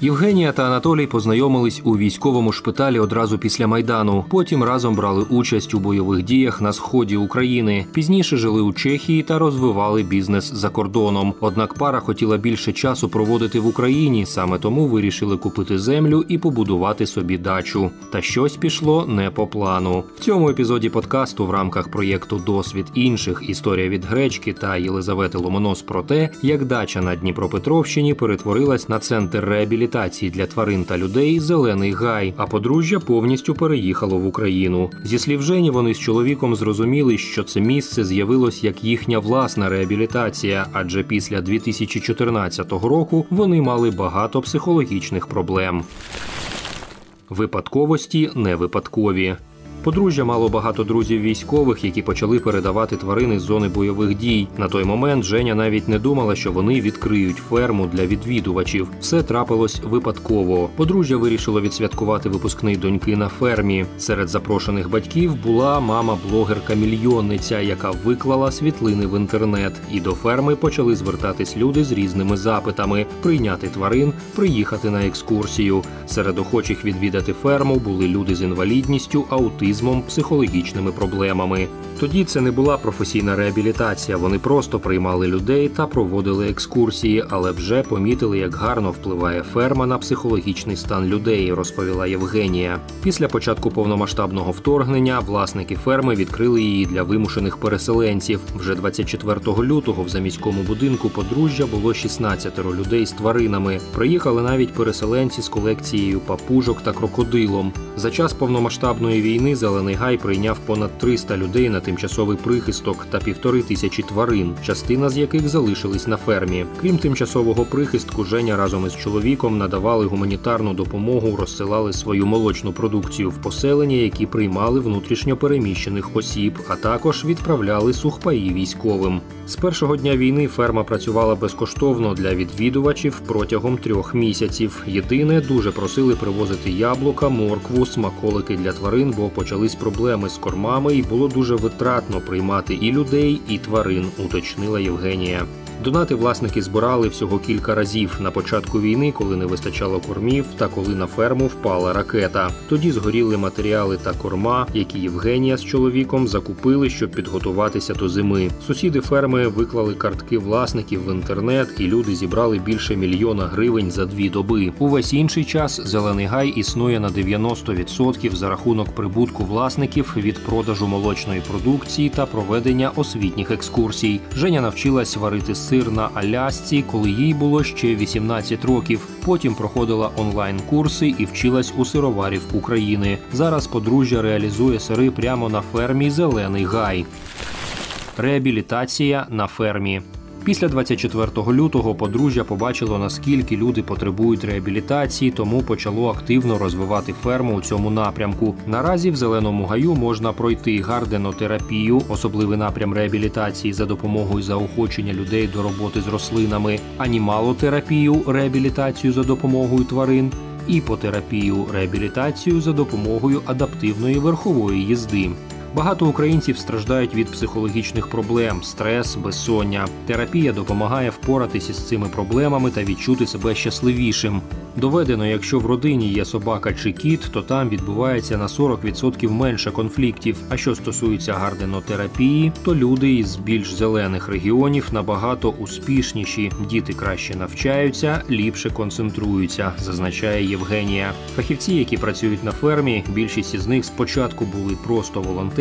Євгенія та Анатолій познайомились у військовому шпиталі одразу після майдану. Потім разом брали участь у бойових діях на сході України. Пізніше жили у Чехії та розвивали бізнес за кордоном. Однак пара хотіла більше часу проводити в Україні, саме тому вирішили купити землю і побудувати собі дачу. Та щось пішло не по плану. В цьому епізоді подкасту в рамках проєкту Досвід інших історія від гречки та Єлизавети Ломонос про те, як дача на Дніпропетровщині перетворилась на центр реабілітації реабілітації для тварин та людей Зелений Гай, а подружжя повністю переїхало в Україну. Зі слів Жені, вони з чоловіком зрозуміли, що це місце з'явилось як їхня власна реабілітація, адже після 2014 року вони мали багато психологічних проблем. Випадковості не випадкові. Подружжя мало багато друзів військових, які почали передавати тварини з зони бойових дій. На той момент Женя навіть не думала, що вони відкриють ферму для відвідувачів. Все трапилось випадково. Подружжя вирішило відсвяткувати випускний доньки на фермі. Серед запрошених батьків була мама-блогерка-мільйонниця, яка виклала світлини в інтернет. І до ферми почали звертатись люди з різними запитами: прийняти тварин, приїхати на екскурсію. Серед охочих відвідати ферму були люди з інвалідністю, аутизмом, аутизмом, психологічними проблемами. Тоді це не була професійна реабілітація. Вони просто приймали людей та проводили екскурсії, але вже помітили, як гарно впливає ферма на психологічний стан людей, розповіла Євгенія. Після початку повномасштабного вторгнення власники ферми відкрили її для вимушених переселенців. Вже 24 лютого в заміському будинку подружжя було 16 людей з тваринами. Приїхали навіть переселенці з колекцією папужок та крокодилом. За час повномасштабної війни Зелений Гай прийняв понад 300 людей на тимчасовий прихисток та півтори тисячі тварин, частина з яких залишились на фермі. Крім тимчасового прихистку, Женя разом із чоловіком надавали гуманітарну допомогу, розсилали свою молочну продукцію в поселення, які приймали внутрішньо переміщених осіб, а також відправляли сухпаї військовим. З першого дня війни ферма працювала безкоштовно для відвідувачів протягом трьох місяців. Єдине дуже просили привозити яблука, моркву, смаколики для тварин, бо почались проблеми з кормами, і було дуже витратно приймати і людей, і тварин, уточнила Євгенія. Донати власники збирали всього кілька разів на початку війни, коли не вистачало кормів, та коли на ферму впала ракета. Тоді згоріли матеріали та корма, які Євгенія з чоловіком закупили, щоб підготуватися до зими. Сусіди ферми виклали картки власників в інтернет, і люди зібрали більше мільйона гривень за дві доби. Увесь інший час зелений гай існує на 90% за рахунок прибутку власників від продажу молочної продукції та проведення освітніх екскурсій. Женя навчилась варити сир на Алясці, коли їй було ще 18 років. Потім проходила онлайн-курси і вчилась у сироварів України. Зараз подружжя реалізує сири прямо на фермі Зелений Гай. Реабілітація на фермі. Після 24 лютого подружжя побачило, наскільки люди потребують реабілітації, тому почало активно розвивати ферму у цьому напрямку. Наразі в зеленому гаю можна пройти гарденотерапію, особливий напрям реабілітації за допомогою заохочення людей до роботи з рослинами, анімалотерапію, реабілітацію за допомогою тварин, іпотерапію, реабілітацію за допомогою адаптивної верхової їзди. Багато українців страждають від психологічних проблем, стрес, безсоння. Терапія допомагає впоратися з цими проблемами та відчути себе щасливішим. Доведено, якщо в родині є собака чи кіт, то там відбувається на 40% менше конфліктів. А що стосується гарденотерапії, то люди із більш зелених регіонів набагато успішніші. Діти краще навчаються, ліпше концентруються, зазначає Євгенія. Фахівці, які працюють на фермі, більшість із них спочатку були просто волонтерами,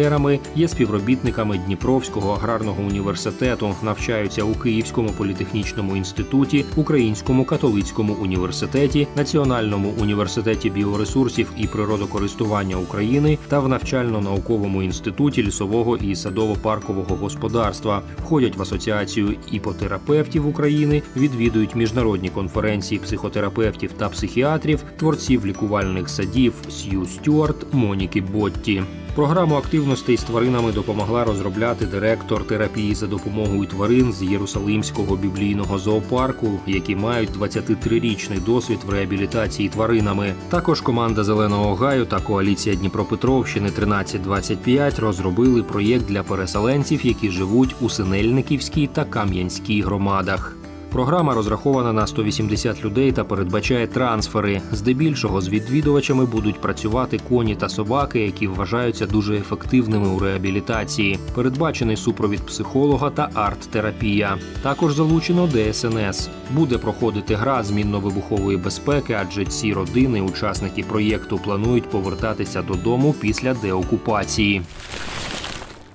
є співробітниками Дніпровського аграрного університету, навчаються у Київському політехнічному інституті, Українському католицькому університеті. Національному університеті біоресурсів і природокористування України та в навчально-науковому інституті лісового і садово-паркового господарства входять в асоціацію іпотерапевтів України, відвідують міжнародні конференції психотерапевтів та психіатрів, творців лікувальних садів Сью Стюарт, Моніки Ботті. Програму активностей з тваринами допомогла розробляти директор терапії за допомогою тварин з Єрусалимського біблійного зоопарку, які мають 23-річний досвід в реабілітації тваринами. Також команда Зеленого Гаю та коаліція Дніпропетровщини 1325 розробили проєкт для переселенців, які живуть у Синельниківській та Кам'янській громадах. Програма розрахована на 180 людей та передбачає трансфери. Здебільшого з відвідувачами будуть працювати коні та собаки, які вважаються дуже ефективними у реабілітації. Передбачений супровід психолога та арт-терапія. Також залучено ДСНС. Буде проходити гра змінно-вибухової безпеки, адже ці родини, учасники проєкту, планують повертатися додому після деокупації.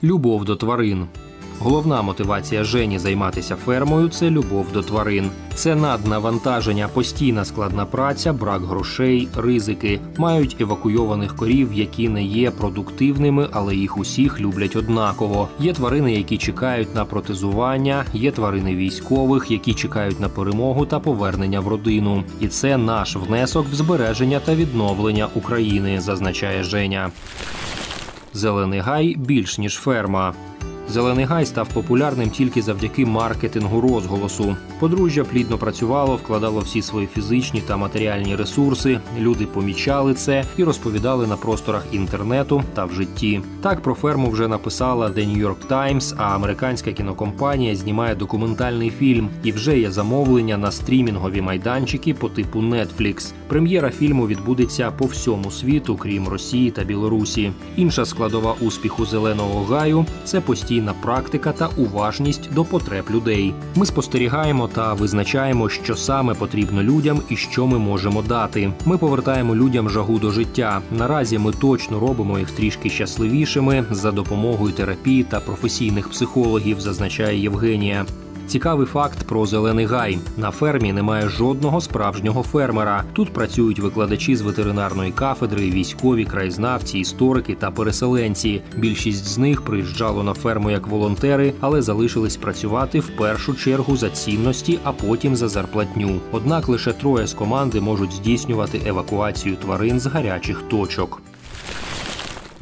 Любов до тварин. Головна мотивація Жені займатися фермою це любов до тварин. Це наднавантаження, постійна складна праця, брак грошей, ризики. Мають евакуйованих корів, які не є продуктивними, але їх усіх люблять однаково. Є тварини, які чекають на протезування, є тварини військових, які чекають на перемогу та повернення в родину. І це наш внесок в збереження та відновлення України, зазначає Женя. Зелений гай більш ніж ферма. Зелений гай став популярним тільки завдяки маркетингу розголосу. Подружжя плідно працювало, вкладало всі свої фізичні та матеріальні ресурси. Люди помічали це і розповідали на просторах інтернету та в житті. Так про ферму вже написала The New York Times, а американська кінокомпанія знімає документальний фільм і вже є замовлення на стрімінгові майданчики по типу Netflix. Прем'єра фільму відбудеться по всьому світу, крім Росії та Білорусі. Інша складова успіху зеленого гаю це постійна практика та уважність до потреб людей. Ми спостерігаємо та визначаємо, що саме потрібно людям і що ми можемо дати. Ми повертаємо людям жагу до життя. Наразі ми точно робимо їх трішки щасливішими за допомогою терапії та професійних психологів, зазначає Євгенія. Цікавий факт про зелений гай. На фермі немає жодного справжнього фермера. Тут працюють викладачі з ветеринарної кафедри, військові, краєзнавці, історики та переселенці. Більшість з них приїжджало на ферму як волонтери, але залишились працювати в першу чергу за цінності, а потім за зарплатню. Однак лише троє з команди можуть здійснювати евакуацію тварин з гарячих точок.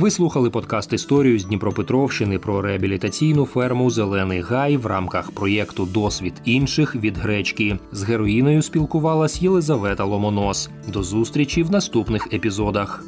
Ви слухали подкаст історію з Дніпропетровщини про реабілітаційну ферму Зелений Гай в рамках проєкту Досвід інших від гречки. З героїною спілкувалась Єлизавета Ломонос. До зустрічі в наступних епізодах.